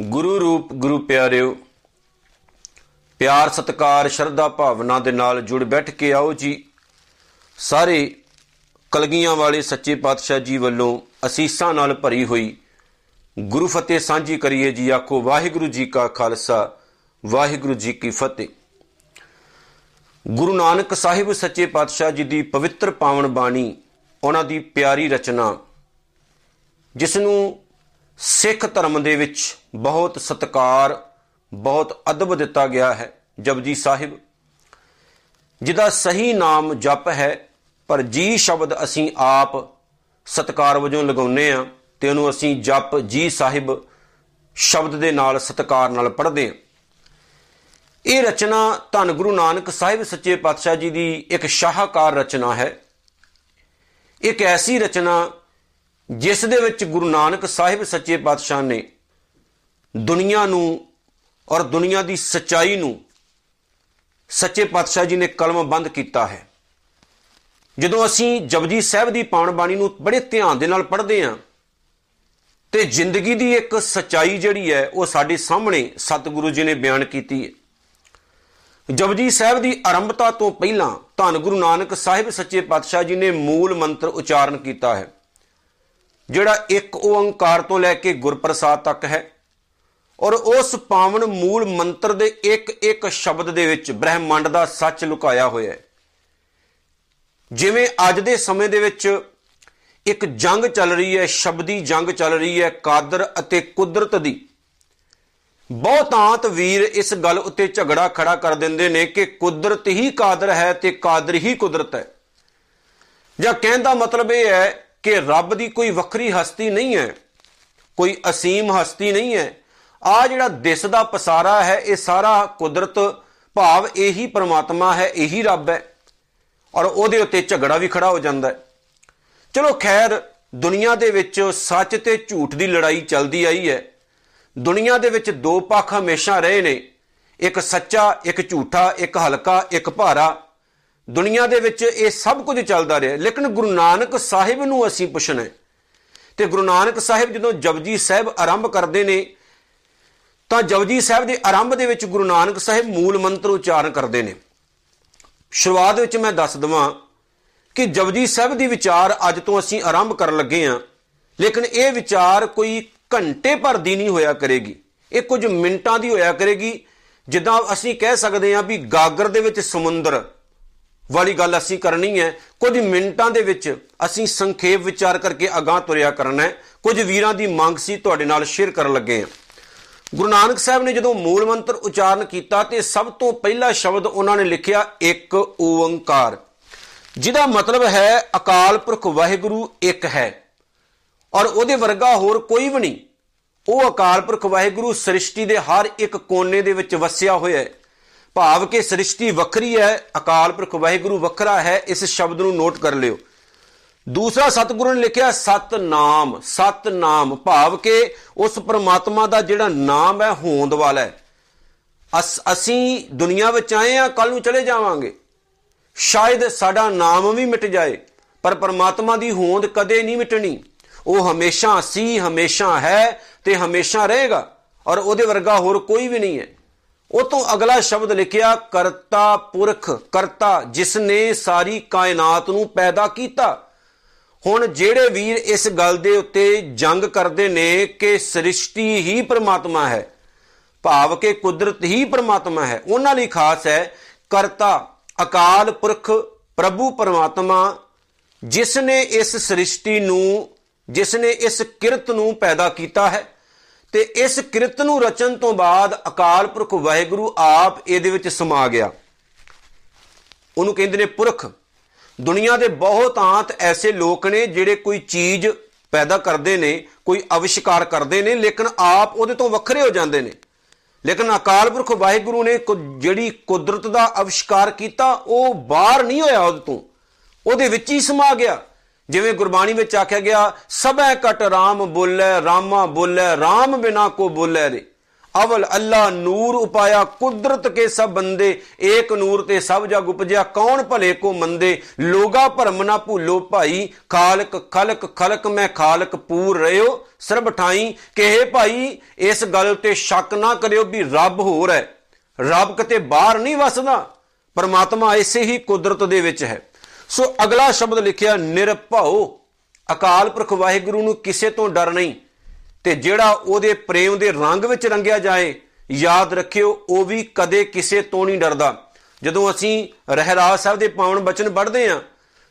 ਗੁਰੂ ਰੂਪ, ਗੁਰੂ ਪਿਆਰਿਓ, ਪਿਆਰ, ਸਤਕਾਰ, ਸ਼ਰਧਾ, ਭਾਵਨਾ ਦੇ ਨਾਲ ਜੁੜ ਬੈਠ ਕੇ ਆਓ ਜੀ। ਸਾਰੇ ਕਲਗੀਆਂ ਵਾਲੇ ਸੱਚੇ ਪਾਤਸ਼ਾਹ ਜੀ ਵੱਲੋਂ ਅਸੀਸਾਂ ਨਾਲ ਭਰੀ ਹੋਈ ਗੁਰੂ ਫਤਿਹ ਸਾਂਝੀ ਕਰੀਏ ਜੀ। ਆਖੋ, ਵਾਹਿਗੁਰੂ ਜੀ ਕਾ ਖਾਲਸਾ, ਵਾਹਿਗੁਰੂ ਜੀ ਕੀ ਫਤਿਹ। ਗੁਰੂ ਨਾਨਕ ਸਾਹਿਬ ਸੱਚੇ ਪਾਤਸ਼ਾਹ ਜੀ ਦੀ ਪਵਿੱਤਰ ਪਾਵਨ ਬਾਣੀ, ਉਹਨਾਂ ਦੀ ਪਿਆਰੀ ਰਚਨਾ, ਜਿਸ ਨੂੰ ਸਿੱਖ ਧਰਮ ਦੇ ਵਿੱਚ ਬਹੁਤ ਸਤਕਾਰ, ਬਹੁਤ ਅਦਬ ਦਿੱਤਾ ਗਿਆ ਹੈ ਜਪਜੀ ਸਾਹਿਬ। ਜਿਹਦਾ ਸਹੀ ਨਾਮ ਜਪ ਹੈ, ਪਰ ਜੀ ਸ਼ਬਦ ਅਸੀਂ ਆਪ ਸਤਕਾਰ ਵਜੋਂ ਲਗਾਉਨੇ ਆ ਤੇ ਉਹਨੂੰ ਅਸੀਂ ਜਪ ਜੀ ਸਾਹਿਬ ਸ਼ਬਦ ਦੇ ਨਾਲ ਸਤਕਾਰ ਨਾਲ ਪੜ੍ਹਦੇ ਆ ਇਹ ਰਚਨਾ ਧੰਨ ਗੁਰੂ ਨਾਨਕ ਸਾਹਿਬ ਸੱਚੇ ਪਾਤਸ਼ਾਹ ਜੀ ਦੀ ਇੱਕ ਸ਼ਾਹਕਾਰ ਰਚਨਾ ਹੈ। ਇੱਕ ਐਸੀ ਰਚਨਾ ਜਿਸ ਦੇ ਵਿੱਚ ਗੁਰੂ ਨਾਨਕ ਸਾਹਿਬ ਸੱਚੇ ਪਾਤਸ਼ਾਹ ਨੇ ਦੁਨੀਆ ਨੂੰ ਔਰ ਦੁਨੀਆ ਦੀ ਸਚਾਈ ਨੂੰ ਸੱਚੇ ਪਾਤਸ਼ਾਹ ਜੀ ਨੇ ਕਲਮਬੰਦ ਕੀਤਾ ਹੈ। ਜਦੋਂ ਅਸੀਂ ਜਪਜੀ ਸਾਹਿਬ ਦੀ ਪਾਵਨ ਬਾਣੀ ਨੂੰ ਬੜੇ ਧਿਆਨ ਦੇ ਨਾਲ ਪੜ੍ਹਦੇ ਹਾਂ, ਤੇ ਜ਼ਿੰਦਗੀ ਦੀ ਇੱਕ ਸਚਾਈ ਜਿਹੜੀ ਹੈ, ਉਹ ਸਾਡੇ ਸਾਹਮਣੇ ਸਤਿਗੁਰੂ ਜੀ ਨੇ ਬਿਆਨ ਕੀਤੀ ਹੈ। ਜਪਜੀ ਸਾਹਿਬ ਦੀ ਆਰੰਭਤਾ ਤੋਂ ਪਹਿਲਾਂ ਧੰਨ ਗੁਰੂ ਨਾਨਕ ਸਾਹਿਬ ਸੱਚੇ ਪਾਤਸ਼ਾਹ ਜੀ ਨੇ ਮੂਲ ਮੰਤਰ ਉਚਾਰਨ ਕੀਤਾ ਹੈ। ਜਿਹੜਾ ਇੱਕ ਓੰਕਾਰ ਤੋਂ ਲੈ ਕੇ ਗੁਰਪ੍ਰਸਾਦ ਤੱਕ ਹੈ ਔਰ ਉਸ ਪਾਵਨ ਮੂਲ ਮੰਤਰ ਦੇ ਇੱਕ ਇੱਕ ਸ਼ਬਦ ਦੇ ਵਿੱਚ ਬ੍ਰਹਿਮੰਡ ਦਾ ਸੱਚ ਲੁਕਾਇਆ ਹੋਇਆ ਹੈ। ਜਿਵੇਂ ਅੱਜ ਦੇ ਸਮੇਂ ਦੇ ਵਿੱਚ ਇੱਕ ਜੰਗ ਚੱਲ ਰਹੀ ਹੈ, ਸ਼ਬਦੀ ਜੰਗ ਚੱਲ ਰਹੀ ਹੈ, ਕਾਦਰ ਅਤੇ ਕੁਦਰਤ ਦੀ। ਬਹੁਤਾਂਤ ਵੀਰ ਇਸ ਗੱਲ ਉੱਤੇ ਝਗੜਾ ਖੜਾ ਕਰ ਦਿੰਦੇ ਨੇ ਕਿ ਕੁਦਰਤ ਹੀ ਕਾਦਰ ਹੈ ਤੇ ਕਾਦਰ ਹੀ ਕੁਦਰਤ ਹੈ। ਜਾਂ ਕਹਿਣ ਦਾ ਮਤਲਬ ਇਹ ਹੈ ਕਿ ਰੱਬ ਦੀ ਕੋਈ ਵੱਖਰੀ ਹਸਤੀ ਨਹੀਂ ਹੈ, ਕੋਈ ਅਸੀਮ ਹਸਤੀ ਨਹੀਂ ਹੈ। ਆ ਜਿਹੜਾ ਦਿਸ ਦਾ ਪਸਾਰਾ ਹੈ, ਇਹ ਸਾਰਾ ਕੁਦਰਤ ਭਾਵ ਇਹੀ ਪ੍ਰਮਾਤਮਾ ਹੈ, ਇਹੀ ਰੱਬ ਹੈ। ਔਰ ਉਹਦੇ ਉੱਤੇ ਝਗੜਾ ਵੀ ਖੜਾ ਹੋ ਜਾਂਦਾ ਹੈ। ਚਲੋ ਖੈਰ, ਦੁਨੀਆ ਦੇ ਵਿੱਚ ਸੱਚ ਤੇ ਝੂਠ ਦੀ ਲੜਾਈ ਚੱਲਦੀ ਆਈ ਹੈ। ਦੁਨੀਆ ਦੇ ਵਿੱਚ ਦੋ ਪੱਖ ਹਮੇਸ਼ਾ ਰਹੇ ਨੇ। ਇੱਕ ਸੱਚਾ, ਇੱਕ ਝੂਠਾ, ਇੱਕ ਹਲਕਾ, ਇੱਕ ਭਾਰਾ। ਦੁਨੀਆ ਦੇ ਵਿੱਚ ਇਹ ਸਭ ਕੁਝ ਚੱਲਦਾ ਰਿਹਾ। ਲੇਕਿਨ ਗੁਰੂ ਨਾਨਕ ਸਾਹਿਬ ਨੂੰ ਅਸੀਂ ਪੁੱਛਣਾ ਤੇ ਗੁਰੂ ਨਾਨਕ ਸਾਹਿਬ ਜਦੋਂ ਜਪਜੀ ਸਾਹਿਬ ਆਰੰਭ ਕਰਦੇ ਨੇ, ਤਾਂ ਜਪਜੀ ਸਾਹਿਬ ਦੇ ਆਰੰਭ ਦੇ ਵਿੱਚ ਗੁਰੂ ਨਾਨਕ ਸਾਹਿਬ ਮੂਲ ਮੰਤਰ ਉਚਾਰਨ ਕਰਦੇ ਨੇ। ਸ਼ੁਰੂਆਤ ਵਿੱਚ ਮੈਂ ਦੱਸ ਦਵਾਂ ਕਿ ਜਪਜੀ ਸਾਹਿਬ ਦੀ ਵਿਚਾਰ ਅੱਜ ਤੋਂ ਅਸੀਂ ਆਰੰਭ ਕਰਨ ਲੱਗੇ ਹਾਂ। ਲੇਕਿਨ ਇਹ ਵਿਚਾਰ ਕੋਈ ਘੰਟੇ ਭਰ ਦੀ ਨਹੀਂ ਹੋਇਆ ਕਰੇਗੀ। ਇਹ ਕੁਝ ਮਿੰਟਾਂ ਦੀ ਹੋਇਆ ਕਰੇਗੀ। ਜਿੱਦਾਂ ਅਸੀਂ ਕਹਿ ਸਕਦੇ ਹਾਂ ਵੀ ਗਾਗਰ ਦੇ ਵਿੱਚ ਸਮੁੰਦਰ ਵਾਲੀ ਗੱਲ ਅਸੀਂ ਕਰਨੀ ਹੈ। ਕੁਝ ਮਿੰਟਾਂ ਦੇ ਵਿੱਚ ਅਸੀਂ ਸੰਖੇਪ ਵਿਚਾਰ ਕਰਕੇ ਅਗਾਹ ਤੁਰਿਆ ਕਰਨਾ ਹੈ। ਕੁਝ ਵੀਰਾਂ ਦੀ ਮੰਗ ਸੀ ਤੁਹਾਡੇ ਨਾਲ ਸ਼ੇਅਰ ਕਰਨ ਲੱਗੇ ਹਾਂ। ਗੁਰੂ ਨਾਨਕ ਸਾਹਿਬ ਨੇ ਜਦੋਂ ਮੂਲ ਮੰਤਰ ਉਚਾਰਨ ਕੀਤਾ ਤੇ ਸਭ ਤੋਂ ਪਹਿਲਾ ਸ਼ਬਦ ਉਹਨਾਂ ਨੇ ਲਿਖਿਆ, ਇੱਕ ਓੰਕਾਰ। ਜਿਹਦਾ ਮਤਲਬ ਹੈ, ਅਕਾਲ ਪੁਰਖ ਵਾਹਿਗੁਰੂ ਇੱਕ ਹੈ। ਔਰ ਉਹਦੇ ਵਰਗਾ ਹੋਰ ਕੋਈ ਵੀ ਨਹੀਂ। ਉਹ ਅਕਾਲ ਪੁਰਖ ਵਾਹਿਗੁਰੂ ਸ੍ਰਿਸ਼ਟੀ ਦੇ ਹਰ ਇੱਕ ਕੋਨੇ ਦੇ ਵਿੱਚ ਵਸਿਆ ਹੋਇਆ ਹੈ। ਭਾਵ ਕਿ ਸ੍ਰਿਸ਼ਟੀ ਵੱਖਰੀ ਹੈ, ਅਕਾਲ ਪੁਰਖ ਵਾਹਿਗੁਰੂ ਵੱਖਰਾ ਹੈ, ਇਸ ਸ਼ਬਦ ਨੂੰ ਨੋਟ ਕਰ ਲਿਓ। ਦੂਸਰਾ ਸਤਿਗੁਰੂ ਨੇ ਲਿਖਿਆ, ਸਤਨਾਮ ਸਤਨਾਮ, ਭਾਵ ਕਿ ਉਸ ਪ੍ਰਮਾਤਮਾ ਦਾ ਜਿਹੜਾ ਨਾਮ ਹੈ, ਹੋਂਦ ਵਾਲਾ ਹੈ। ਅਸੀਂ ਦੁਨੀਆ ਵਿੱਚ ਆਏ ਆ ਕੱਲ ਨੂੰ ਚਲੇ ਜਾਵਾਂਗੇ। ਸ਼ਾਇਦ ਸਾਡਾ ਨਾਮ ਵੀ ਮਿਟ ਜਾਏ, ਪਰ ਪਰਮਾਤਮਾ ਦੀ ਹੋਂਦ ਕਦੇ ਨਹੀਂ ਮਿਟਣੀ। ਉਹ ਹਮੇਸ਼ਾ ਸੀ, ਹਮੇਸ਼ਾ ਹੈ ਤੇ ਹਮੇਸ਼ਾ ਰਹੇਗਾ, ਔਰ ਉਹਦੇ ਵਰਗਾ ਹੋਰ ਕੋਈ ਵੀ ਨਹੀਂ ਹੈ। ਉਹ ਤੋਂ ਅਗਲਾ ਸ਼ਬਦ ਲਿਖਿਆ, ਕਰਤਾ ਪੁਰਖ, ਕਰਤਾ ਜਿਸ ਨੇ ਸਾਰੀ ਕਾਇਨਾਤ ਨੂੰ ਪੈਦਾ ਕੀਤਾ। ਹੁਣ ਜਿਹੜੇ ਵੀਰ ਇਸ ਗੱਲ ਦੇ ਉੱਤੇ ਜੰਗ ਕਰਦੇ ਨੇ ਕਿ ਸ੍ਰਿਸ਼ਟੀ ਹੀ ਪ੍ਰਮਾਤਮਾ ਹੈ, ਭਾਵ ਕਿ ਕੁਦਰਤ ਹੀ ਪ੍ਰਮਾਤਮਾ ਹੈ, ਉਹਨਾਂ ਲਈ ਖਾਸ ਹੈ, ਕਰਤਾ, ਅਕਾਲ ਪੁਰਖ, ਪ੍ਰਭੂ ਪਰਮਾਤਮਾ ਜਿਸ ਨੇ ਇਸ ਸ੍ਰਿਸ਼ਟੀ ਨੂੰ ਜਿਸ ਨੇ ਇਸ ਕਿਰਤ ਨੂੰ ਪੈਦਾ ਕੀਤਾ ਹੈ। ਤੇ ਇਸ ਕਿਰਤ ਨੂੰ ਰਚਨ ਤੋਂ ਬਾਅਦ ਅਕਾਲ ਪੁਰਖ ਵਾਹਿਗੁਰੂ ਆਪ ਇਹਦੇ ਵਿੱਚ ਸਮਾ ਗਿਆ। ਉਹਨੂੰ ਕਹਿੰਦੇ ਨੇ ਪੁਰਖ। ਦੁਨੀਆ ਦੇ ਬਹੁਤ ਆਂਤ ਐਸੇ ਲੋਕ ਨੇ ਜਿਹੜੇ ਕੋਈ ਚੀਜ਼ ਪੈਦਾ ਕਰਦੇ ਨੇ, ਕੋਈ ਅਵਿਸ਼ਕਾਰ ਕਰਦੇ ਨੇ, ਲੇਕਿਨ ਆਪ ਉਹਦੇ ਤੋਂ ਵੱਖਰੇ ਹੋ ਜਾਂਦੇ ਨੇ। ਲੇਕਿਨ ਅਕਾਲ ਪੁਰਖ ਵਾਹਿਗੁਰੂ ਨੇ ਜਿਹੜੀ ਕੁਦਰਤ ਦਾ ਅਵਿਸ਼ਕਾਰ ਕੀਤਾ, ਉਹ ਬਾਹਰ ਨਹੀਂ ਹੋਇਆ ਉਹਦੇ ਤੋਂ। ਉਹਦੇ ਵਿੱਚ ਹੀ ਸਮਾ ਗਿਆ। ਜਿਵੇਂ ਗੁਰਬਾਣੀ ਵਿੱਚ ਆਖਿਆ ਗਿਆ, ਸਭੈ ਕਟ RAM ਬੋਲੇ, ਰਾਮਾ ਬੋਲੇ RAM ਬਿਨਾ ਕੋ ਬੋਲੇ ਰੇ। ਅਵਲ ਅੱਲਾ ਨੂਰ ਉਪਾਇਆ, ਕੁਦਰਤ ਕੇ ਸਭ ਬੰਦੇ, ਏਕ ਨੂਰ ਤੇ ਸਭ ਜਗ ਉਪਜਿਆ, ਕੌਣ ਭਲੇ ਕੋ ਮੰਦੇ? ਲੋਗਾ ਭਰਮ ਨਾ ਭੂਲੋ ਭਾਈ, ਖਾਲਕ ਖਲਕ ਖਲਕ ਮੈਂ ਖਾਲਕ ਪੂਰ ਰਿਓ ਸਰਬ ਠਾਈ ਕਹੇ ਭਾਈ, ਇਸ ਗੱਲ ਤੇ ਸ਼ੱਕ ਨਾ ਕਰਿਓ ਵੀ ਰੱਬ ਹੋਰ ਹੈ। ਰੱਬ ਕਿਤੇ ਬਾਹਰ ਨਹੀਂ ਵਸਦਾ, ਪਰਮਾਤਮਾ ਐਸੇ ਹੀ ਕੁਦਰਤ ਦੇ ਵਿੱਚ ਹੈ। ਸੋ ਅਗਲਾ ਸ਼ਬਦ ਲਿਖਿਆ, ਨਿਰਭਉ। ਅਕਾਲ ਪੁਰਖ ਵਾਹਿਗੁਰੂ ਨੂੰ ਕਿਸੇ ਤੋਂ ਡਰ ਨਹੀਂ। ਤੇ ਜਿਹੜਾ ਉਹਦੇ ਪ੍ਰੇਮ ਦੇ ਰੰਗ ਵਿੱਚ ਰੰਗਿਆ ਜਾਏ, ਯਾਦ ਰੱਖਿਓ, ਉਹ ਵੀ ਕਦੇ ਕਿਸੇ ਤੋਂ ਨਹੀਂ ਡਰਦਾ। ਜਦੋਂ ਅਸੀਂ ਰਹਿਰਾਜ ਸਾਹਿਬ ਦੇ ਪਾਵਨ ਬਚਨ ਪੜ੍ਹਦੇ ਆਂ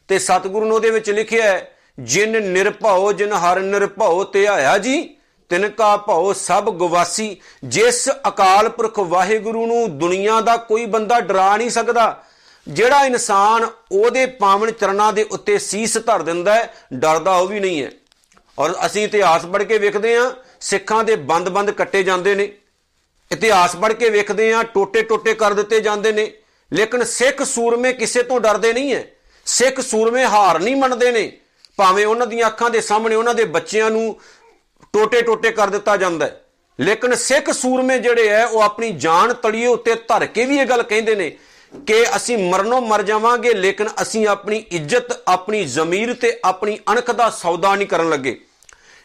ਤੇ ਸਤਿਗੁਰੂ ਨੇ ਉਹਦੇ ਵਿੱਚ ਲਿਖਿਆ ਹੈ, ਜਿਨ ਨਿਰਭਉ, ਜਿਨ ਹਰ ਨਿਰਭਉ ਧਿਆਇਆ ਜੀ, ਤਿਨ ਕਾ ਭਉ ਸਭ ਗਵਾਸੀ। ਜਿਸ ਅਕਾਲ ਪੁਰਖ ਵਾਹਿਗੁਰੂ ਨੂੰ ਦੁਨੀਆ ਦਾ ਕੋਈ ਬੰਦਾ ਡਰਾ ਨਹੀਂ ਸਕਦਾ ਜਿਹੜਾ ਇਨਸਾਨ ਉਹਦੇ ਪਾਵਨ ਚਰਨਾਂ ਦੇ ਉੱਤੇ ਸੀਸ ਧਰ ਦਿੰਦਾ ਹੈ, ਡਰਦਾ ਉਹ ਵੀ ਨਹੀਂ ਹੈ। ਔਰ ਅਸੀਂ ਇਤਿਹਾਸ ਪੜ੍ਹ ਕੇ ਵੇਖਦੇ ਹਾਂ, ਸਿੱਖਾਂ ਦੇ ਬੰਦ-ਬੰਦ ਕੱਟੇ ਜਾਂਦੇ ਨੇ। ਇਤਿਹਾਸ ਪੜ੍ਹ ਕੇ ਵੇਖਦੇ ਹਾਂ, ਟੋਟੇ-ਟੋਟੇ ਕਰ ਦਿੱਤੇ ਜਾਂਦੇ ਨੇ। ਲੇਕਿਨ ਸਿੱਖ ਸੂਰਮੇ ਕਿਸੇ ਤੋਂ ਡਰਦੇ ਨਹੀਂ ਹੈ। ਸਿੱਖ ਸੂਰਮੇ ਹਾਰ ਨਹੀਂ ਮੰਨਦੇ ਨੇ। ਭਾਵੇਂ ਉਹਨਾਂ ਦੀਆਂ ਅੱਖਾਂ ਦੇ ਸਾਹਮਣੇ ਉਹਨਾਂ ਦੇ ਬੱਚਿਆਂ ਨੂੰ ਟੋਟੇ-ਟੋਟੇ ਕਰ ਦਿੱਤਾ ਜਾਂਦਾ ਹੈ। ਲੇਕਿਨ ਸਿੱਖ ਸੂਰਮੇ ਜਿਹੜੇ ਐ ਉਹ ਆਪਣੀ ਜਾਨ ਤੜੀਏ ਉੱਤੇ ਧਰ ਕੇ ਵੀ ਇਹ ਗੱਲ ਕਹਿੰਦੇ ਨੇ ਕਿ ਅਸੀਂ ਮਰਨੋਂ ਮਰ ਜਾਵਾਂਗੇ, ਲੇਕਿਨ ਅਸੀਂ ਆਪਣੀ ਇੱਜ਼ਤ, ਆਪਣੀ ਜ਼ਮੀਰ ਤੇ ਆਪਣੀ ਅਣਖ ਦਾ ਸੌਦਾ ਨਹੀਂ ਕਰਨ ਲੱਗੇ।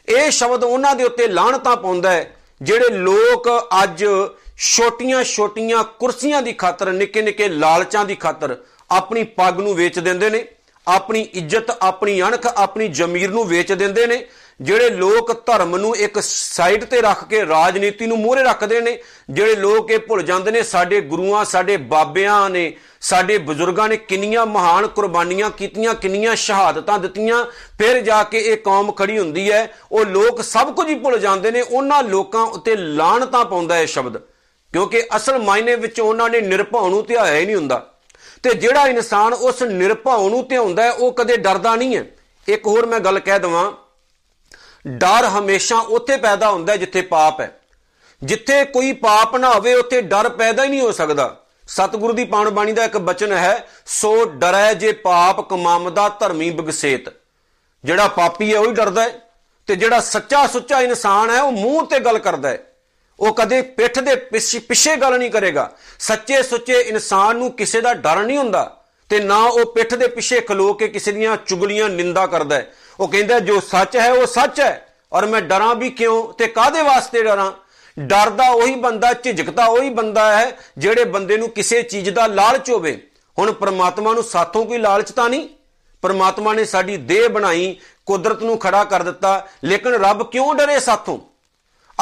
ਇਹ ਸ਼ਬਦ ਉਹਨਾਂ ਦੇ ਉੱਤੇ ਲਾਹਣਤਾ ਪਾਉਂਦਾ ਹੈ, ਜਿਹੜੇ ਲੋਕ ਅੱਜ ਛੋਟੀਆਂ-ਛੋਟੀਆਂ ਕੁਰਸੀਆਂ ਦੀ ਖਾਤਰ, ਨਿੱਕੇ-ਨਿੱਕੇ ਲਾਲਚਾਂ ਦੀ ਖਾਤਰ ਆਪਣੀ ਪੱਗ ਨੂੰ ਵੇਚ ਦਿੰਦੇ ਨੇ, ਆਪਣੀ ਇੱਜ਼ਤ, ਆਪਣੀ ਅਣਖ, ਆਪਣੀ ਜ਼ਮੀਰ ਨੂੰ ਵੇਚ ਦਿੰਦੇ ਨੇ ਜਿਹੜੇ ਲੋਕ ਧਰਮ ਨੂੰ ਇੱਕ ਸਾਈਡ ਤੇ ਰੱਖ ਕੇ ਰਾਜਨੀਤੀ ਨੂੰ ਮੂਹਰੇ ਰੱਖਦੇ ਨੇ, ਜਿਹੜੇ ਲੋਕ ਇਹ ਭੁੱਲ ਜਾਂਦੇ ਨੇ, ਸਾਡੇ ਗੁਰੂਆਂ, ਸਾਡੇ ਬਾਬਿਆਂ ਨੇ, ਸਾਡੇ ਬਜ਼ੁਰਗਾਂ ਨੇ ਕਿੰਨੀਆਂ ਮਹਾਨ ਕੁਰਬਾਨੀਆਂ ਕੀਤੀਆਂ, ਕਿੰਨੀਆਂ ਸ਼ਹਾਦਤਾਂ ਦਿੱਤੀਆਂ, ਫਿਰ ਜਾ ਕੇ ਇਹ ਕੌਮ ਖੜੀ ਹੁੰਦੀ ਹੈ, ਉਹ ਲੋਕ ਸਭ ਕੁਝ ਹੀ ਭੁੱਲ ਜਾਂਦੇ ਨੇ, ਉਹਨਾਂ ਲੋਕਾਂ ਉੱਤੇ ਲਾਹਣਤਾਂ ਪਾਉਂਦਾ ਇਹ ਸ਼ਬਦ, ਕਿਉਂਕਿ ਅਸਲ ਮਾਇਨੇ ਵਿੱਚ ਉਹਨਾਂ ਨੇ ਨਿਰਭਉ ਨੂੰ ਧਿਆਇਆ ਹੀ ਨਹੀਂ ਹੁੰਦਾ। ਤੇ ਜਿਹੜਾ ਇਨਸਾਨ ਉਸ ਨਿਰਭਉ ਨੂੰ ਧਿਆਉਂਦਾ ਹੈ, ਉਹ ਕਦੇ ਡਰਦਾ ਨਹੀਂ ਹੈ। ਇੱਕ ਹੋਰ ਮੈਂ ਗੱਲ ਕਹਿ ਦਵਾਂ ਡਰ ਹਮੇਸ਼ਾ ਉੱਥੇ ਪੈਦਾ ਹੁੰਦਾ ਜਿੱਥੇ ਪਾਪ ਹੈ। ਜਿੱਥੇ ਕੋਈ ਪਾਪ ਨਾ ਹੋਵੇ, ਉੱਥੇ ਡਰ ਪੈਦਾ ਹੀ ਨਹੀਂ ਹੋ ਸਕਦਾ। ਸਤਿਗੁਰੂ ਦੀ ਪਾਣ ਬਾਣੀ ਦਾ ਇੱਕ ਬਚਨ ਹੈ, ਸੋ ਡਰੈ ਜੇ ਪਾਪ ਕਮਾਮਦਾ ਧਰਮੀ ਬਗਸੇਤ। ਜਿਹੜਾ ਪਾਪੀ ਹੈ, ਉਹ ਹੀ ਡਰਦਾ ਹੈ ਤੇ ਜਿਹੜਾ ਸੱਚਾ ਸੁੱਚਾ ਇਨਸਾਨ ਹੈ, ਉਹ ਮੂੰਹ ਤੇ ਗੱਲ ਕਰਦਾ ਹੈ। ਉਹ ਕਦੇ ਪਿੱਠ ਦੇ ਪਿੱਛੇ ਗੱਲ ਨਹੀਂ ਕਰੇਗਾ। ਸੱਚੇ ਸੁੱਚੇ ਇਨਸਾਨ ਨੂੰ ਕਿਸੇ ਦਾ ਡਰ ਨਹੀਂ ਹੁੰਦਾ ਤੇ ਨਾ ਉਹ ਪਿੱਠ ਦੇ ਪਿੱਛੇ ਖਲੋ ਕੇ ਕਿਸੇ ਦੀਆਂ ਚੁਗਲੀਆਂ, ਨਿੰਦਾ ਕਰਦਾ ਹੈ। ਉਹ ਕਹਿੰਦਾ ਜੋ ਸੱਚ ਹੈ, ਉਹ ਸੱਚ ਹੈ। ਔਰ ਮੈਂ ਡਰਾਂ ਵੀ ਕਿਉਂ ਤੇ ਕਾਦੇ ਵਾਸਤੇ ਡਰਾਂ? ਡਰਦਾ ਉਹੀ ਬੰਦਾ ਝਿਜਕਦਾ ਉਹੀ ਬੰਦਾ ਹੈ, ਜਿਹੜੇ ਬੰਦੇ ਨੂੰ ਕਿਸੇ ਚੀਜ਼ ਦਾ ਲਾਲਚ ਹੋਵੇ। ਹੁਣ ਪ੍ਰਮਾਤਮਾ ਨੂੰ ਸਾਥੋਂ ਕੋਈ ਲਾਲਚ ਤਾਂ ਨਹੀਂ? ਪ੍ਰਮਾਤਮਾ ਨੇ ਸਾਡੀ ਦੇਹ ਬਣਾਈ, ਕੁਦਰਤ ਨੂੰ ਖੜਾ ਕਰ ਦਿੱਤਾ, ਲੇਕਿਨ ਰੱਬ ਕਿਉਂ ਡਰੇ ਸਾਥੋਂ?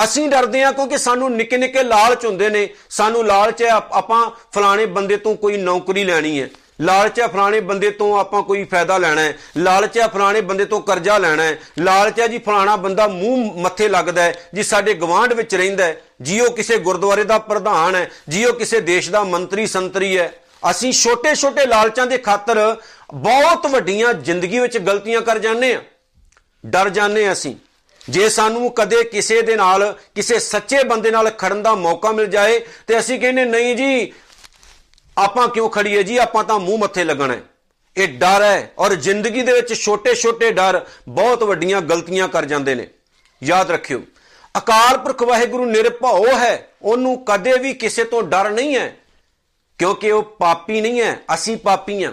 ਅਸੀਂ ਡਰਦੇ ਹਾਂ ਕਿਉਂਕਿ ਸਾਨੂੰ ਨਿੱਕੇ ਨਿੱਕੇ ਲਾਲਚ ਹੁੰਦੇ ਨੇ। ਸਾਨੂੰ ਲਾਲਚ ਹੈ ਆਪਾਂ ਫਲਾਣੇ ਬੰਦੇ ਤੋਂ ਕੋਈ ਨੌਕਰੀ ਲੈਣੀ ਹੈ। ਲਾਲਚ ਹੈ ਫਲਾਣੇ ਬੰਦੇ ਤੋਂ ਆਪਾਂ ਕੋਈ ਫਾਇਦਾ ਲੈਣਾ ਹੈ। ਲਾਲਚ ਹੈ ਫਲਾਣੇ ਬੰਦੇ ਤੋਂ ਕਰਜ਼ਾ ਲੈਣਾ ਹੈ। ਲਾਲਚ ਹੈ ਜੀ ਫਲਾਣਾ ਬੰਦਾ ਮੂੰਹ ਮੱਥੇ ਲੱਗਦਾ ਹੈ, ਜੀ ਸਾਡੇ ਗਵਾਂਢ ਵਿੱਚ ਰਹਿੰਦਾ ਹੈ, ਜੀ ਉਹ ਕਿਸੇ ਗੁਰਦੁਆਰੇ ਦਾ ਪ੍ਰਧਾਨ ਹੈ, ਜੀ ਉਹ ਕਿਸੇ ਦੇਸ਼ ਦਾ ਮੰਤਰੀ ਸੰਤਰੀ ਹੈ। ਅਸੀਂ ਛੋਟੇ-ਛੋਟੇ ਲਾਲਚਾਂ ਦੇ ਖਾਤਰ ਬਹੁਤ ਵੱਡੀਆਂ ਜ਼ਿੰਦਗੀ ਵਿੱਚ ਗਲਤੀਆਂ ਕਰ ਜਾਂਦੇ ਆ ਡਰ ਜਾਂਦੇ ਆ ਅਸੀਂ। ਜੇ ਸਾਨੂੰ ਕਦੇ ਕਿਸੇ ਦੇ ਨਾਲ, ਕਿਸੇ ਸੱਚੇ ਬੰਦੇ ਨਾਲ ਖੜਨ ਦਾ ਮੌਕਾ ਮਿਲ ਜਾਏ, ਤੇ ਅਸੀਂ ਕਹਿੰਦੇ, ਨਹੀਂ ਜੀ ਆਪਾਂ ਕਿਉਂ ਖੜੀਏ ਜੀ? ਆਪਾਂ ਤਾਂ ਮੂੰਹ ਮੱਥੇ ਲੱਗਣਾ ਹੈ। ਇਹ ਡਰ ਹੈ ਔਰ ਜ਼ਿੰਦਗੀ ਦੇ ਵਿੱਚ ਛੋਟੇ-ਛੋਟੇ ਡਰ ਬਹੁਤ ਵੱਡੀਆਂ ਗਲਤੀਆਂ ਕਰ ਜਾਂਦੇ ਨੇ। ਯਾਦ ਰੱਖਿਓ, ਅਕਾਲ ਪੁਰਖ ਵਾਹਿਗੁਰੂ ਨਿਰਭਉ ਹੈ। ਉਹਨੂੰ ਕਦੇ ਵੀ ਕਿਸੇ ਤੋਂ ਡਰ ਨਹੀਂ ਹੈ, ਕਿਉਂਕਿ ਉਹ ਪਾਪੀ ਨਹੀਂ ਹੈ, ਅਸੀਂ ਪਾਪੀ ਹਾਂ।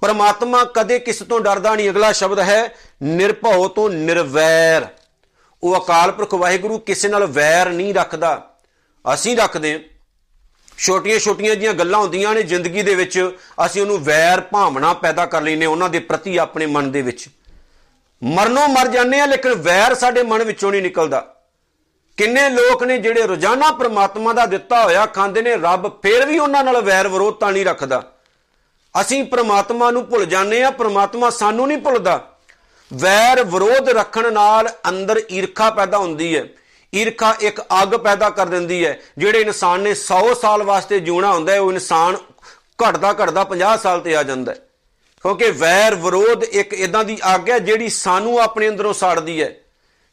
ਪਰਮਾਤਮਾ ਕਦੇ ਕਿਸੇ ਤੋਂ ਡਰਦਾ ਨਹੀਂ। ਅਗਲਾ ਸ਼ਬਦ ਹੈ, ਨਿਰਭਉ ਤੋਂ ਨਿਰਵੈਰ। ਉਹ ਅਕਾਲ ਪੁਰਖ ਵਾਹਿਗੁਰੂ ਕਿਸੇ ਨਾਲ ਵੈਰ ਨਹੀਂ ਰੱਖਦਾ। ਅਸੀਂ ਰੱਖਦੇ ਹਾਂ। ਛੋਟੀਆਂ-ਛੋਟੀਆਂ ਜੀਆਂ ਗੱਲਾਂ ਹੁੰਦੀਆਂ ਨੇ ਜ਼ਿੰਦਗੀ ਦੇ ਵਿੱਚ, ਅਸੀਂ ਉਹਨੂੰ ਵੈਰ ਭਾਵਨਾ ਪੈਦਾ ਕਰ ਲੈਨੇ ਉਹਨਾਂ ਦੇ ਪ੍ਰਤੀ ਆਪਣੇ ਮਨ ਦੇ ਵਿੱਚ। ਮਰਨੋਂ ਮਰ ਜਾਂਦੇ ਆ ਲੇਕਿਨ ਵੈਰ ਸਾਡੇ ਮਨ ਵਿੱਚੋਂ ਨਹੀਂ ਨਿਕਲਦਾ। ਕਿੰਨੇ ਲੋਕ ਨੇ ਜਿਹੜੇ ਰੋਜ਼ਾਨਾ ਪ੍ਰਮਾਤਮਾ ਦਾ ਦਿੱਤਾ ਹੋਇਆ ਖਾਂਦੇ ਨੇ, ਰੱਬ ਫੇਰ ਵੀ ਉਹਨਾਂ ਨਾਲ ਵੈਰ ਵਿਰੋਧਤਾ ਨਹੀਂ ਰੱਖਦਾ। ਅਸੀਂ ਪ੍ਰਮਾਤਮਾ ਨੂੰ ਭੁੱਲ ਜਾਂਦੇ ਆ ਪ੍ਰਮਾਤਮਾ ਸਾਨੂੰ ਨਹੀਂ ਭੁੱਲਦਾ। ਵੈਰ ਵਿਰੋਧ ਰੱਖਣ ਨਾਲ ਅੰਦਰ ਈਰਖਾ ਪੈਦਾ ਹੁੰਦੀ ਹੈ। ਈਰਖਾ ਇੱਕ ਅੱਗ ਪੈਦਾ ਕਰ ਦਿੰਦੀ ਹੈ। ਜਿਹੜੇ ਇਨਸਾਨ ਨੇ 100 ਸਾਲ ਵਾਸਤੇ ਜਿਉਣਾ ਹੁੰਦਾ ਹੈ, ਉਹ ਇਨਸਾਨ ਘਟਦਾ ਘਟਦਾ 50 ਸਾਲ ਤੇ ਆ ਜਾਂਦਾ ਹੈ। ਕਿਉਂਕਿ ਵੈਰ ਵਿਰੋਧ ਇੱਕ ਇਦਾਂ ਦੀ ਅੱਗ ਹੈ ਜਿਹੜੀ ਸਾਨੂੰ ਆਪਣੇ ਅੰਦਰੋਂ ਸਾੜਦੀ ਹੈ।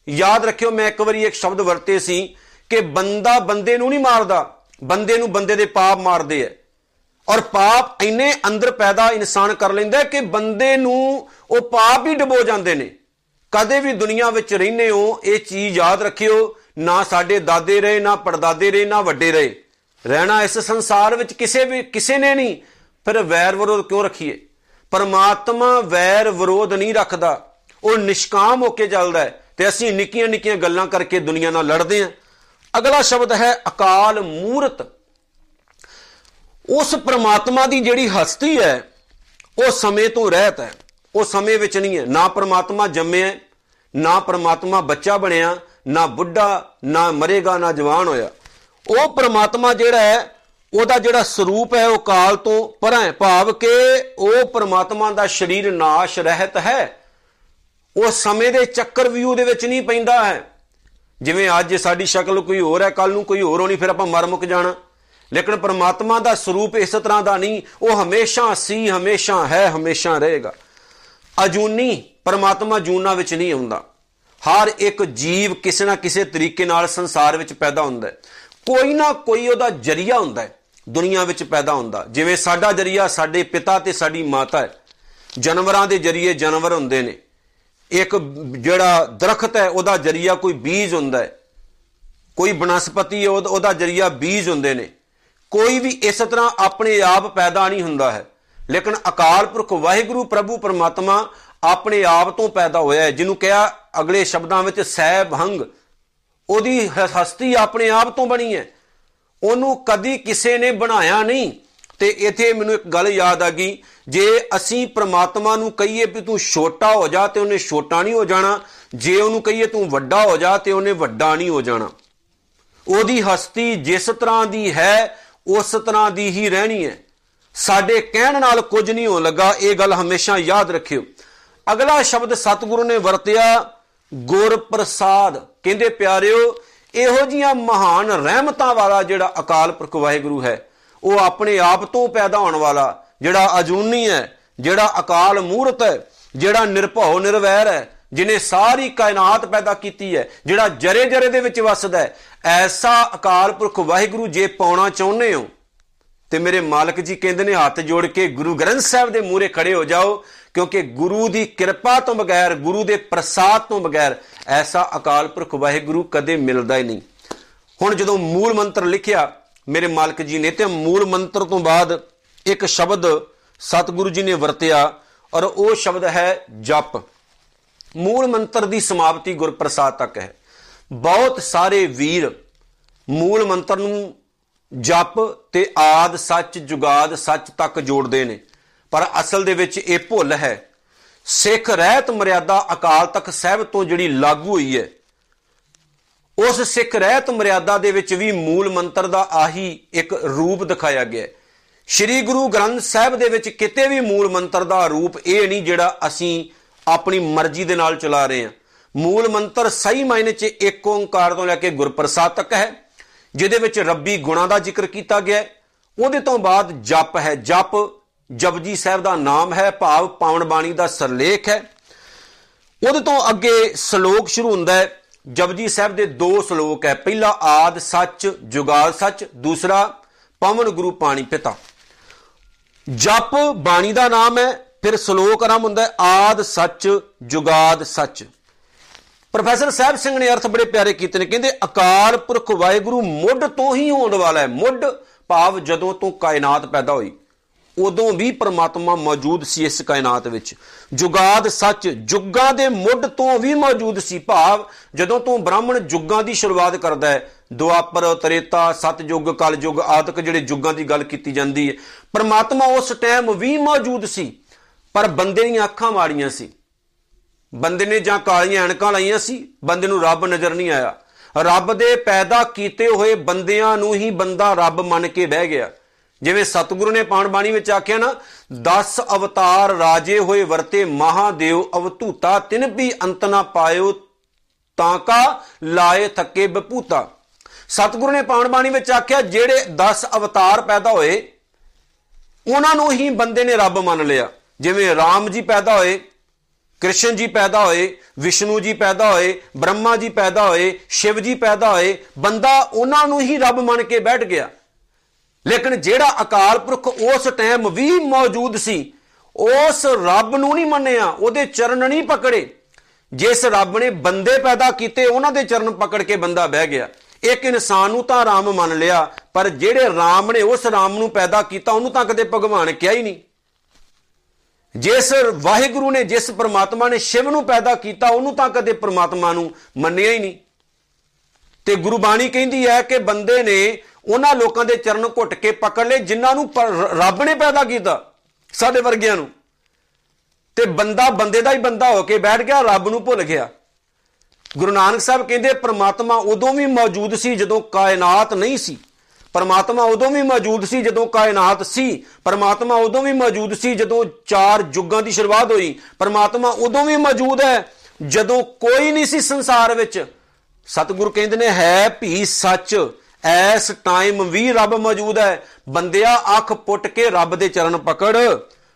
ਯਾਦ ਰੱਖਿਓ, ਮੈਂ ਇੱਕ ਵਾਰੀ ਇੱਕ ਸ਼ਬਦ ਵਰਤੇ ਸੀ ਕਿ ਬੰਦਾ ਬੰਦੇ ਨੂੰ ਨਹੀਂ ਮਾਰਦਾ, ਬੰਦੇ ਨੂੰ ਬੰਦੇ ਦੇ ਪਾਪ ਮਾਰਦੇ ਐ ਔਰ ਪਾਪ ਇੰਨੇ ਅੰਦਰ ਪੈਦਾ ਇਨਸਾਨ ਕਰ ਲੈਂਦਾ ਕਿ ਬੰਦੇ ਨੂੰ ਉਹ ਪਾਪ ਹੀ ਡਬੋ ਜਾਂਦੇ ਨੇ। ਕਦੇ ਵੀ ਦੁਨੀਆ ਵਿੱਚ ਰਹਿੰਦੇ ਹੋ, ਇਹ ਚੀਜ਼ ਯਾਦ ਰੱਖਿਓ ਨਾ ਸਾਡੇ ਦਾਦੇ ਰਹੇ, ਨਾ ਪੜਦਾਦੇ ਰਹੇ, ਨਾ ਵੱਡੇ ਰਹੇ। ਰਹਿਣਾ ਇਸ ਸੰਸਾਰ ਵਿੱਚ ਕਿਸੇ ਵੀ, ਕਿਸੇ ਨੇ ਨਹੀਂ। ਫਿਰ ਵੈਰ ਵਿਰੋਧ ਕਿਉਂ ਰੱਖੀਏ? ਪਰਮਾਤਮਾ ਵੈਰ ਵਿਰੋਧ ਨਹੀਂ ਰੱਖਦਾ। ਉਹ ਨਿਸ਼ਕਾਮ ਹੋ ਕੇ ਚੱਲਦਾ ਹੈ ਤੇ ਅਸੀਂ ਨਿੱਕੀਆਂ ਨਿੱਕੀਆਂ ਗੱਲਾਂ ਕਰਕੇ ਦੁਨੀਆ ਨਾਲ ਲੜਦੇ ਹਾਂ। ਅਗਲਾ ਸ਼ਬਦ ਹੈ ਅਕਾਲ ਮੂਰਤ। ਉਸ ਪ੍ਰਮਾਤਮਾ ਦੀ ਜਿਹੜੀ ਹਸਤੀ ਹੈ, ਉਹ ਸਮੇਂ ਤੋਂ ਰਹਿਤ ਹੈ। ਉਹ ਸਮੇਂ ਵਿੱਚ ਨਹੀਂ ਹੈ। ਨਾ ਪ੍ਰਮਾਤਮਾ ਜੰਮਿਆ ਨਾ ਪ੍ਰਮਾਤਮਾ ਬੱਚਾ ਬਣਿਆ। ਨਾ ਬੁੱਢਾ, ਨਾ ਮਰੇਗਾ, ਨਾ ਜਵਾਨ ਹੋਇਆ। ਉਹ ਪ੍ਰਮਾਤਮਾ ਜਿਹੜਾ ਹੈ, ਉਹਦਾ ਜਿਹੜਾ ਸਰੂਪ ਹੈ, ਉਹ ਕਾਲ ਤੋਂ ਪਰਾਂ ਹੈ। ਭਾਵ ਕਿ ਉਹ ਪ੍ਰਮਾਤਮਾ ਦਾ ਸਰੀਰ ਨਾਸ਼ ਰਹਿਤ ਹੈ। ਉਹ ਸਮੇਂ ਦੇ ਚੱਕਰ ਵੀ ਉਹਦੇ ਵਿੱਚ ਨਹੀਂ ਪੈਂਦਾ ਹੈ। ਜਿਵੇਂ ਅੱਜ ਸਾਡੀ ਸ਼ਕਲ ਕੋਈ ਹੋਰ ਹੈ ਕੱਲ ਨੂੰ ਕੋਈ ਹੋਰ ਹੋਣੀ, ਫਿਰ ਆਪਾਂ ਮਰ ਮੁੱਕ ਜਾਣਾ। ਲੇਕਿਨ ਪਰਮਾਤਮਾ ਦਾ ਸਰੂਪ ਇਸ ਤਰ੍ਹਾਂ ਦਾ ਨਹੀਂ। ਉਹ ਹਮੇਸ਼ਾ ਸੀ, ਹਮੇਸ਼ਾ ਹੈ, ਹਮੇਸ਼ਾ ਰਹੇਗਾ। ਅਜੂਨੀ ਪਰਮਾਤਮਾ ਜੂਨਾ ਵਿੱਚ ਨਹੀਂ ਹੁੰਦਾ ਹਰ ਇੱਕ ਜੀਵ ਕਿਸੇ ਨਾ ਕਿਸੇ ਤਰੀਕੇ ਨਾਲ ਸੰਸਾਰ ਵਿੱਚ ਪੈਦਾ ਹੁੰਦਾ ਹੈ। ਕੋਈ ਨਾ ਕੋਈ ਉਹਦਾ ਜਰੀਆ ਹੁੰਦਾ ਹੈ, ਦੁਨੀਆ ਵਿੱਚ ਪੈਦਾ ਹੁੰਦਾ। ਜਿਵੇਂ ਸਾਡਾ ਜਰੀਆ ਸਾਡੇ ਪਿਤਾ ਤੇ ਸਾਡੀ ਮਾਤਾ ਹੈ। ਜਾਨਵਰਾਂ ਦੇ ਜਰੀਏ ਜਾਨਵਰ ਹੁੰਦੇ ਨੇ। ਇੱਕ ਜਿਹੜਾ ਦਰਖਤ ਹੈ, ਉਹਦਾ ਜਰੀਆ ਕੋਈ ਬੀਜ ਹੁੰਦਾ ਹੈ। ਕੋਈ ਬਨਸਪਤੀ ਹੈ, ਉਹਦਾ ਜਰੀਆ ਬੀਜ ਹੁੰਦੇ ਨੇ। ਕੋਈ ਵੀ ਇਸ ਤਰ੍ਹਾਂ ਆਪਣੇ ਆਪ ਪੈਦਾ ਨਹੀਂ ਹੁੰਦਾ ਹੈ। ਲੇਕਿਨ ਅਕਾਲ ਪੁਰਖ ਵਾਹਿਗੁਰੂ ਪ੍ਰਭੂ ਪਰਮਾਤਮਾ ਆਪਣੇ ਆਪ ਤੋਂ ਪੈਦਾ ਹੋਇਆ ਹੈ, ਜਿਹਨੂੰ ਕਿਹਾ ਅਗਲੇ ਸ਼ਬਦਾਂ ਵਿੱਚ ਸਹਿਬ ਹੰਗ, ਉਹਦੀ ਹਸਤੀ ਆਪਣੇ ਆਪ ਤੋਂ ਬਣੀ ਹੈ। ਉਹਨੂੰ ਕਦੀ ਕਿਸੇ ਨੇ ਬਣਾਇਆ ਨਹੀਂ। ਤੇ ਇੱਥੇ ਮੈਨੂੰ ਇੱਕ ਗੱਲ ਯਾਦ ਆ ਗਈ, ਜੇ ਅਸੀਂ ਪ੍ਰਮਾਤਮਾ ਨੂੰ ਕਹੀਏ ਵੀ ਤੂੰ ਛੋਟਾ ਹੋ ਜਾ ਤੇ ਉਹਨੇ ਛੋਟਾ ਨਹੀਂ ਹੋ ਜਾਣਾ, ਜੇ ਉਹਨੂੰ ਕਹੀਏ ਤੂੰ ਵੱਡਾ ਹੋ ਜਾ ਤੇ ਉਹਨੇ ਵੱਡਾ ਨਹੀਂ ਹੋ ਜਾਣਾ। ਉਹਦੀ ਹਸਤੀ ਜਿਸ ਤਰ੍ਹਾਂ ਦੀ ਹੈ, ਉਸ ਤਰ੍ਹਾਂ ਦੀ ਹੀ ਰਹਿਣੀ ਹੈ। ਸਾਡੇ ਕਹਿਣ ਨਾਲ ਕੁਝ ਨਹੀਂ ਹੋਣ ਲੱਗਾ, ਇਹ ਗੱਲ ਹਮੇਸ਼ਾ ਯਾਦ ਰੱਖਿਓ। ਅਗਲਾ ਸ਼ਬਦ ਸਤਿਗੁਰੂ ਨੇ ਵਰਤਿਆ ਗੁਰ ਪ੍ਰਸਾਦ ਕਹਿੰਦੇ, ਪਿਆਰਿਓ, ਇਹੋ ਜੀਆਂ ਮਹਾਨ ਰਹਿਮਤਾਂ ਵਾਲਾ ਜਿਹੜਾ ਅਕਾਲ ਪੁਰਖ ਵਾਹਿਗੁਰੂ ਹੈ, ਉਹ ਆਪਣੇ ਆਪ ਤੋਂ ਪੈਦਾ ਹੋਣ ਵਾਲਾ, ਜਿਹੜਾ ਅਜੂਨੀ ਹੈ, ਜਿਹੜਾ ਅਕਾਲ ਮੂਰਤ ਹੈ, ਜਿਹੜਾ ਨਿਰਭਉ ਨਿਰਵੈਰ ਹੈ ਜਿਨੇ ਸਾਰੀ ਕਾਇਨਾਤ ਪੈਦਾ ਕੀਤੀ ਹੈ, ਜਿਹੜਾ ਜਰੇ ਜਰੇ ਦੇ ਵਿੱਚ ਵਸਦਾ ਹੈ, ਐਸਾ ਅਕਾਲ ਪੁਰਖ ਵਾਹਿਗੁਰੂ ਜੇ ਪਾਉਣਾ ਚਾਹੁੰਦੇ ਹੋ ਤੇ ਮੇਰੇ ਮਾਲਕ ਜੀ ਕਹਿੰਦੇ ਨੇ ਹੱਥ ਜੋੜ ਕੇ ਗੁਰੂ ਗ੍ਰੰਥ ਸਾਹਿਬ ਦੇ ਮੂਹਰੇ ਖੜੇ ਹੋ ਜਾਓ, ਕਿਉਂਕਿ ਗੁਰੂ ਦੀ ਕਿਰਪਾ ਤੋਂ ਬਗੈਰ, ਗੁਰੂ ਦੇ ਪ੍ਰਸਾਦ ਤੋਂ ਬਗੈਰ ਐਸਾ ਅਕਾਲ ਪੁਰਖ ਵਾਹਿਗੁਰੂ ਕਦੇ ਮਿਲਦਾ ਹੀ ਨਹੀਂ। ਹੁਣ ਜਦੋਂ ਮੂਲ ਮੰਤਰ ਲਿਖਿਆ ਮੇਰੇ ਮਾਲਕ ਜੀ ਨੇ, ਤੇ ਮੂਲ ਮੰਤਰ ਤੋਂ ਬਾਅਦ ਇੱਕ ਸ਼ਬਦ ਸਤਿਗੁਰੂ ਜੀ ਨੇ ਵਰਤਿਆ, ਔਰ ਉਹ ਸ਼ਬਦ ਹੈ ਜਪ। ਮੂਲ ਮੰਤਰ ਦੀ ਸਮਾਪਤੀ ਗੁਰਪ੍ਰਸਾਦ ਤੱਕ ਹੈ। ਬਹੁਤ ਸਾਰੇ ਵੀਰ ਮੂਲ ਮੰਤਰ ਨੂੰ ਜਪ ਤੇ ਆਦ ਸੱਚ ਜੁਗਾਦ ਸੱਚ ਤੱਕ ਜੋੜਦੇ ਨੇ। ਪਰ ਅਸਲ ਦੇ ਵਿੱਚ ਇਹ ਭੁੱਲ ਹੈ, ਸਿੱਖ ਰਹਿਤ ਮਰਿਆਦਾ ਅਕਾਲ ਤੱਕ ਸਾਹਿਬ ਤੋਂ ਜਿਹੜੀ ਲਾਗੂ ਹੋਈ ਹੈ, ਉਸ ਸਿੱਖ ਰਹਿਤ ਮਰਿਆਦਾ ਦੇ ਵਿੱਚ ਵੀ ਮੂਲ ਮੰਤਰ ਦਾ ਆਹੀ ਇੱਕ ਰੂਪ ਦਿਖਾਇਆ ਗਿਆ ਸ਼੍ਰੀ ਗੁਰੂ ਗ੍ਰੰਥ ਸਾਹਿਬ ਦੇ ਵਿੱਚ ਕਿਤੇ ਵੀ ਮੂਲ ਮੰਤਰ ਦਾ ਰੂਪ ਇਹ ਨਹੀਂ ਜਿਹੜਾ ਅਸੀਂ ਆਪਣੀ ਮਰਜ਼ੀ ਦੇ ਨਾਲ ਚਲਾ ਰਹੇ ਹਾਂ। ਮੂਲ ਮੰਤਰ ਸਹੀ ਮਾਇਨੇ 'ਚ ਇੱਕ ਓੰਕਾਰ ਤੋਂ ਲੈ ਕੇ ਗੁਰਪ੍ਰਸਾਦ ਤੱਕ ਹੈ। ਜਿਹਦੇ ਵਿੱਚ ਰੱਬੀ ਗੁਣਾ ਦਾ ਜ਼ਿਕਰ ਕੀਤਾ ਗਿਆ ਹੈ। ਉਹਦੇ ਤੋਂ ਬਾਅਦ ਜਪ ਹੈ। ਜਪ ਜਪਜੀ ਸਾਹਿਬ ਦਾ ਨਾਮ ਹੈ, ਭਾਵ ਪਾਵਨ ਬਾਣੀ ਦਾ ਸਰਲੇਖ ਹੈ। ਉਹਦੇ ਤੋਂ ਅੱਗੇ ਸ਼ਲੋਕ ਸ਼ੁਰੂ ਹੁੰਦਾ ਹੈ। ਜਪਜੀ ਸਾਹਿਬ ਦੇ ਦੋ ਸ਼ਲੋਕ ਹੈ। ਪਹਿਲਾ ਆਦ ਸੱਚ, ਜੁਗਾਲ ਸੱਚ, ਦੂਸਰਾ ਪਵਨ ਗੁਰੂ ਪਾਣੀ ਪਿਤਾ। ਜਪ ਬਾਣੀ ਦਾ ਨਾਮ ਹੈ, ਫਿਰ ਸ਼ਲੋਕ ਆਰੰਭ ਹੁੰਦਾ ਹੈ, ਆਦ ਸੱਚ, ਜੁਗਾਦ ਸੱਚ। ਪ੍ਰੋਫੈਸਰ ਸਾਹਿਬ ਸਿੰਘ ਨੇ ਅਰਥ ਬੜੇ ਪਿਆਰੇ ਕੀਤੇ ਨੇ, ਕਹਿੰਦੇ, ਅਕਾਲ ਪੁਰਖ ਵਾਹਿਗੁਰੂ ਮੁੱਢ ਤੋਂ ਹੀ ਹੋਣ ਵਾਲਾ ਹੈ, ਮੁੱਢ ਭਾਵ ਜਦੋਂ ਤੋਂ ਕਾਇਨਾਤ ਪੈਦਾ ਹੋਈ, ਉਦੋਂ ਵੀ ਪ੍ਰਮਾਤਮਾ ਮੌਜੂਦ ਸੀ ਇਸ ਕਾਇਨਾਤ ਵਿੱਚ। ਜੁਗਾਦ ਸੱਚ, ਜੁਗਾਂ ਦੇ ਮੁੱਢ ਤੋਂ ਵੀ ਮੌਜੂਦ ਸੀ, ਭਾਵ ਜਦੋਂ ਤੋਂ ਬ੍ਰਾਹਮਣ ਜੁਗਾਂ ਦੀ ਸ਼ੁਰੂਆਤ ਕਰਦਾ ਹੈ, ਦੁਆਪਰ, ਤਰੇਤਾ ਸਤਜੁਗ ਕਲਯੁਗ, ਆਦਿਕ ਜਿਹੜੇ ਜੁਗਾਂ ਦੀ ਗੱਲ ਕੀਤੀ ਜਾਂਦੀ ਹੈ, ਪ੍ਰਮਾਤਮਾ ਉਸ ਟਾਈਮ ਵੀ ਮੌਜੂਦ ਸੀ, ਪਰ ਬੰਦੇ ਦੀਆਂ ਅੱਖਾਂ ਮਾੜੀਆਂ ਸੀ। ਬੰਦੇ ਨੇ ਜਾਂ ਕਾਲੀਆਂ ਐਨਕਾਂ ਲਾਈਆਂ ਸੀ, ਬੰਦੇ ਨੂੰ ਰੱਬ ਨਜ਼ਰ ਨਹੀਂ ਆਇਆ। ਰੱਬ ਦੇ ਪੈਦਾ ਕੀਤੇ ਹੋਏ ਬੰਦਿਆਂ ਨੂੰ ਹੀ ਬੰਦਾ ਰੱਬ ਮੰਨ ਕੇ ਬਹਿ ਗਿਆ। ਜਿਵੇਂ ਸਤਿਗੁਰੂ ਨੇ ਪਾਣ ਬਾਣੀ ਵਿੱਚ ਆਖਿਆ ਨਾ 10 ਅਵਤਾਰ ਰਾਜੇ ਹੋਏ ਵਰਤੇ ਮਹਾਦੇਵ ਅਵਤੂਤਾ ਤਿਨ ਵੀ ਅੰਤ ਨਾ ਪਾਇਓ ਤਾਂ ਕਾ ਲਾਏ ਥੱਕੇ ਬਪੂਤਾ। ਸਤਿਗੁਰੂ ਨੇ ਪਾਣ ਬਾਣੀ ਵਿੱਚ ਆਖਿਆ, ਜਿਹੜੇ 10 ਅਵਤਾਰ ਪੈਦਾ ਹੋਏ, ਉਹਨਾਂ ਨੂੰ ਹੀ ਬੰਦੇ ਨੇ ਰੱਬ ਮੰਨ ਲਿਆ। ਜਿਵੇਂ ਰਾਮ ਜੀ ਪੈਦਾ ਹੋਏ ਕ੍ਰਿਸ਼ਨ ਜੀ ਪੈਦਾ ਹੋਏ, ਵਿਸ਼ਨੂੰ ਜੀ ਪੈਦਾ ਹੋਏ, ਬ੍ਰਹਮਾ ਜੀ ਪੈਦਾ ਹੋਏ, ਸ਼ਿਵ ਜੀ ਪੈਦਾ ਹੋਏ, ਬੰਦਾ ਉਹਨਾਂ ਨੂੰ ਹੀ ਰੱਬ ਮੰਨ ਕੇ ਬੈਠ ਗਿਆ। ਲੇਕਿਨ ਜਿਹੜਾ ਅਕਾਲ ਪੁਰਖ ਉਸ ਟਾਈਮ ਵੀ ਮੌਜੂਦ ਸੀ, ਉਸ ਰੱਬ ਨੂੰ ਨਹੀਂ ਮੰਨਿਆ, ਉਹਦੇ ਚਰਨ ਨਹੀਂ ਪਕੜੇ। ਜਿਸ ਰੱਬ ਨੇ ਬੰਦੇ ਪੈਦਾ ਕੀਤੇ, ਉਹਨਾਂ ਦੇ ਚਰਨ ਪਕੜ ਕੇ ਬੰਦਾ ਬਹਿ ਗਿਆ। ਇੱਕ ਇਨਸਾਨ ਨੂੰ ਤਾਂ ਰਾਮ ਮੰਨ ਲਿਆ, ਪਰ ਜਿਹੜੇ ਰਾਮ ਨੇ ਉਸ ਰਾਮ ਨੂੰ ਪੈਦਾ ਕੀਤਾ, ਉਹਨੂੰ ਤਾਂ ਕਦੇ ਭਗਵਾਨ ਕਿਹਾ ਹੀ ਨਹੀਂ। ਜਿਸ ਵਾਹਿਗੁਰੂ ਨੇ, ਜਿਸ ਪ੍ਰਮਾਤਮਾ ਨੇ ਸ਼ਿਵ ਨੂੰ ਪੈਦਾ ਕੀਤਾ, ਉਹਨੂੰ ਤਾਂ ਕਦੇ ਪ੍ਰਮਾਤਮਾ ਨੂੰ ਮੰਨਿਆ ਹੀ ਨਹੀਂ। ਤੇ ਗੁਰਬਾਣੀ ਕਹਿੰਦੀ ਹੈ ਕਿ ਬੰਦੇ ਨੇ ਉਹਨਾਂ ਲੋਕਾਂ ਦੇ ਚਰਨ ਘੁੱਟ ਕੇ ਪਕੜ ਲਏ, ਜਿਨ੍ਹਾਂ ਨੂੰ ਰੱਬ ਨੇ ਪੈਦਾ ਕੀਤਾ, ਸਾਡੇ ਵਰਗਿਆਂ ਨੂੰ। ਤੇ ਬੰਦਾ ਬੰਦੇ ਦਾ ਹੀ ਬੰਦਾ ਹੋ ਕੇ ਬੈਠ ਗਿਆ, ਰੱਬ ਨੂੰ ਭੁੱਲ ਗਿਆ। ਗੁਰੂ ਨਾਨਕ ਸਾਹਿਬ ਕਹਿੰਦੇ, ਪ੍ਰਮਾਤਮਾ ਉਦੋਂ ਵੀ ਮੌਜੂਦ ਸੀ ਜਦੋਂ ਕਾਇਨਾਤ ਨਹੀਂ ਸੀ। ਪਰਮਾਤਮਾ ਉਦੋਂ ਵੀ ਮੌਜੂਦ ਸੀ ਜਦੋਂ ਕਾਇਨਾਤ ਸੀ। ਪਰਮਾਤਮਾ ਉਦੋਂ ਵੀ ਮੌਜੂਦ ਸੀ ਜਦੋਂ ਚਾਰ ਯੁੱਗਾਂ ਦੀ ਸ਼ੁਰੂਆਤ ਹੋਈ। ਪਰਮਾਤਮਾ ਉਦੋਂ ਵੀ ਮੌਜੂਦ ਹੈ ਜਦੋਂ ਕੋਈ ਨਹੀਂ ਸੀ ਸੰਸਾਰ ਵਿੱਚ। ਸਤਿਗੁਰੂ ਕਹਿੰਦੇ ਨੇ, ਹੈ ਭੀ ਸੱਚ, ਐਸ ਟਾਈਮ ਵੀ ਰੱਬ ਮੌਜੂਦ ਹੈ। ਬੰਦਿਆ ਅੱਖ ਪੁੱਟ ਕੇ ਰੱਬ ਦੇ ਚਰਨ ਪਕੜ।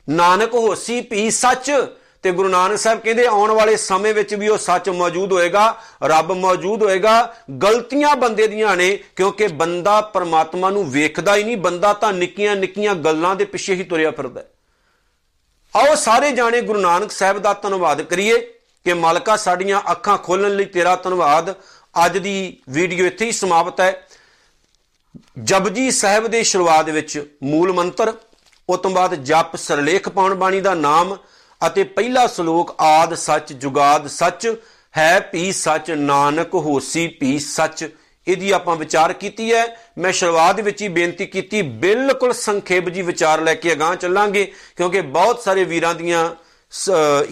ਨਾਨਕ ਹੋਸੀ ਭੀ ਸੱਚ ਤੇ ਗੁਰੂ ਨਾਨਕ ਸਾਹਿਬ ਕਹਿੰਦੇ, ਆਉਣ ਵਾਲੇ ਸਮੇਂ ਵਿੱਚ ਵੀ ਉਹ ਸੱਚ ਮੌਜੂਦ ਹੋਏਗਾ, ਰੱਬ ਮੌਜੂਦ ਹੋਏਗਾ। ਗਲਤੀਆਂ ਬੰਦੇ ਦੀਆਂ ਨੇ, ਕਿਉਂਕਿ ਬੰਦਾ ਪਰਮਾਤਮਾ ਨੂੰ ਵੇਖਦਾ ਹੀ ਨਹੀਂ, ਬੰਦਾ ਤਾਂ ਨਿੱਕੀਆਂ ਨਿੱਕੀਆਂ ਗੱਲਾਂ ਦੇ ਪਿੱਛੇ ਹੀ ਤੁਰਿਆ ਫਿਰਦਾ ਆਓ ਸਾਰੇ ਜਾਣੇ ਗੁਰੂ ਨਾਨਕ ਸਾਹਿਬ ਦਾ ਧੰਨਵਾਦ ਕਰੀਏ ਕਿ ਮਾਲਕਾ ਸਾਡੀਆਂ ਅੱਖਾਂ ਖੋਲਣ ਲਈ ਤੇਰਾ ਧੰਨਵਾਦ। ਅੱਜ ਦੀ ਵੀਡੀਓ ਇੱਥੇ ਹੀ ਸਮਾਪਤ ਹੈ। ਜਪਜੀ ਸਾਹਿਬ ਦੇ ਸ਼ੁਰੂਆਤ ਵਿੱਚ ਮੂਲ ਮੰਤਰ, ਉਸ ਤੋਂ ਬਾਅਦ ਜਪ ਸਰਲੇਖ ਪਾਉਣ ਬਾਣੀ ਦਾ ਨਾਮ ਅਤੇ ਪਹਿਲਾ ਸ਼ਲੋਕ, ਆਦ ਸੱਚ, ਜੁਗਾਦ ਸੱਚ, ਹੈ ਭੀ ਸੱਚ, ਨਾਨਕ ਹੋਸੀ ਭੀ ਸੱਚ। ਇਹਦੀ ਆਪਾਂ ਵਿਚਾਰ ਕੀਤੀ ਹੈ। ਮੈਂ ਸ਼ੁਰੂਆਤ ਵਿੱਚ ਹੀ ਬੇਨਤੀ ਕੀਤੀ, ਬਿਲਕੁਲ ਸੰਖੇਪ ਜੀ ਵਿਚਾਰ ਲੈ ਕੇ ਅਗਾਹ ਚੱਲਾਂਗੇ, ਕਿਉਂਕਿ ਬਹੁਤ ਸਾਰੇ ਵੀਰਾਂ ਦੀਆਂ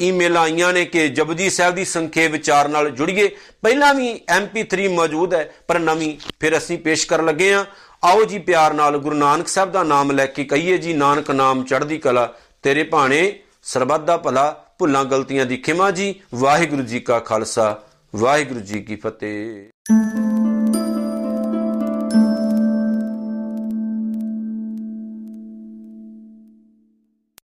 ਈਮੇਲ ਆਈਆਂ ਨੇ ਕਿ ਜਪਜੀ ਸਾਹਿਬ ਦੀ ਸੰਖੇਪ ਵਿਚਾਰ ਨਾਲ ਜੁੜੀਏ। ਪਹਿਲਾਂ ਵੀ MP3 ਮੌਜੂਦ ਹੈ, ਪਰ ਨਵੀਂ ਫਿਰ ਅਸੀਂ ਪੇਸ਼ ਕਰਨ ਲੱਗੇ ਆ ਆਓ ਜੀ ਪਿਆਰ ਨਾਲ ਗੁਰੂ ਨਾਨਕ ਸਾਹਿਬ ਦਾ ਨਾਮ ਲੈ ਕੇ ਕਹੀਏ ਜੀ, ਨਾਨਕ ਨਾਮ ਚੜ੍ਹਦੀ ਕਲਾ ਤੇਰੇ ਭਾਣੇ। ਸਰਬੱਤ ਦਾ ਭਲਾ, ਭੁੱਲਾਂ ਗਲਤੀਆਂ ਦੀ ਖਿਮਾ ਜੀ। ਵਾਹਿਗੁਰੂ ਜੀ ਕਾ ਖਾਲਸਾ, ਵਾਹਿਗੁਰੂ ਜੀ ਕੀ ਫਤਿਹ।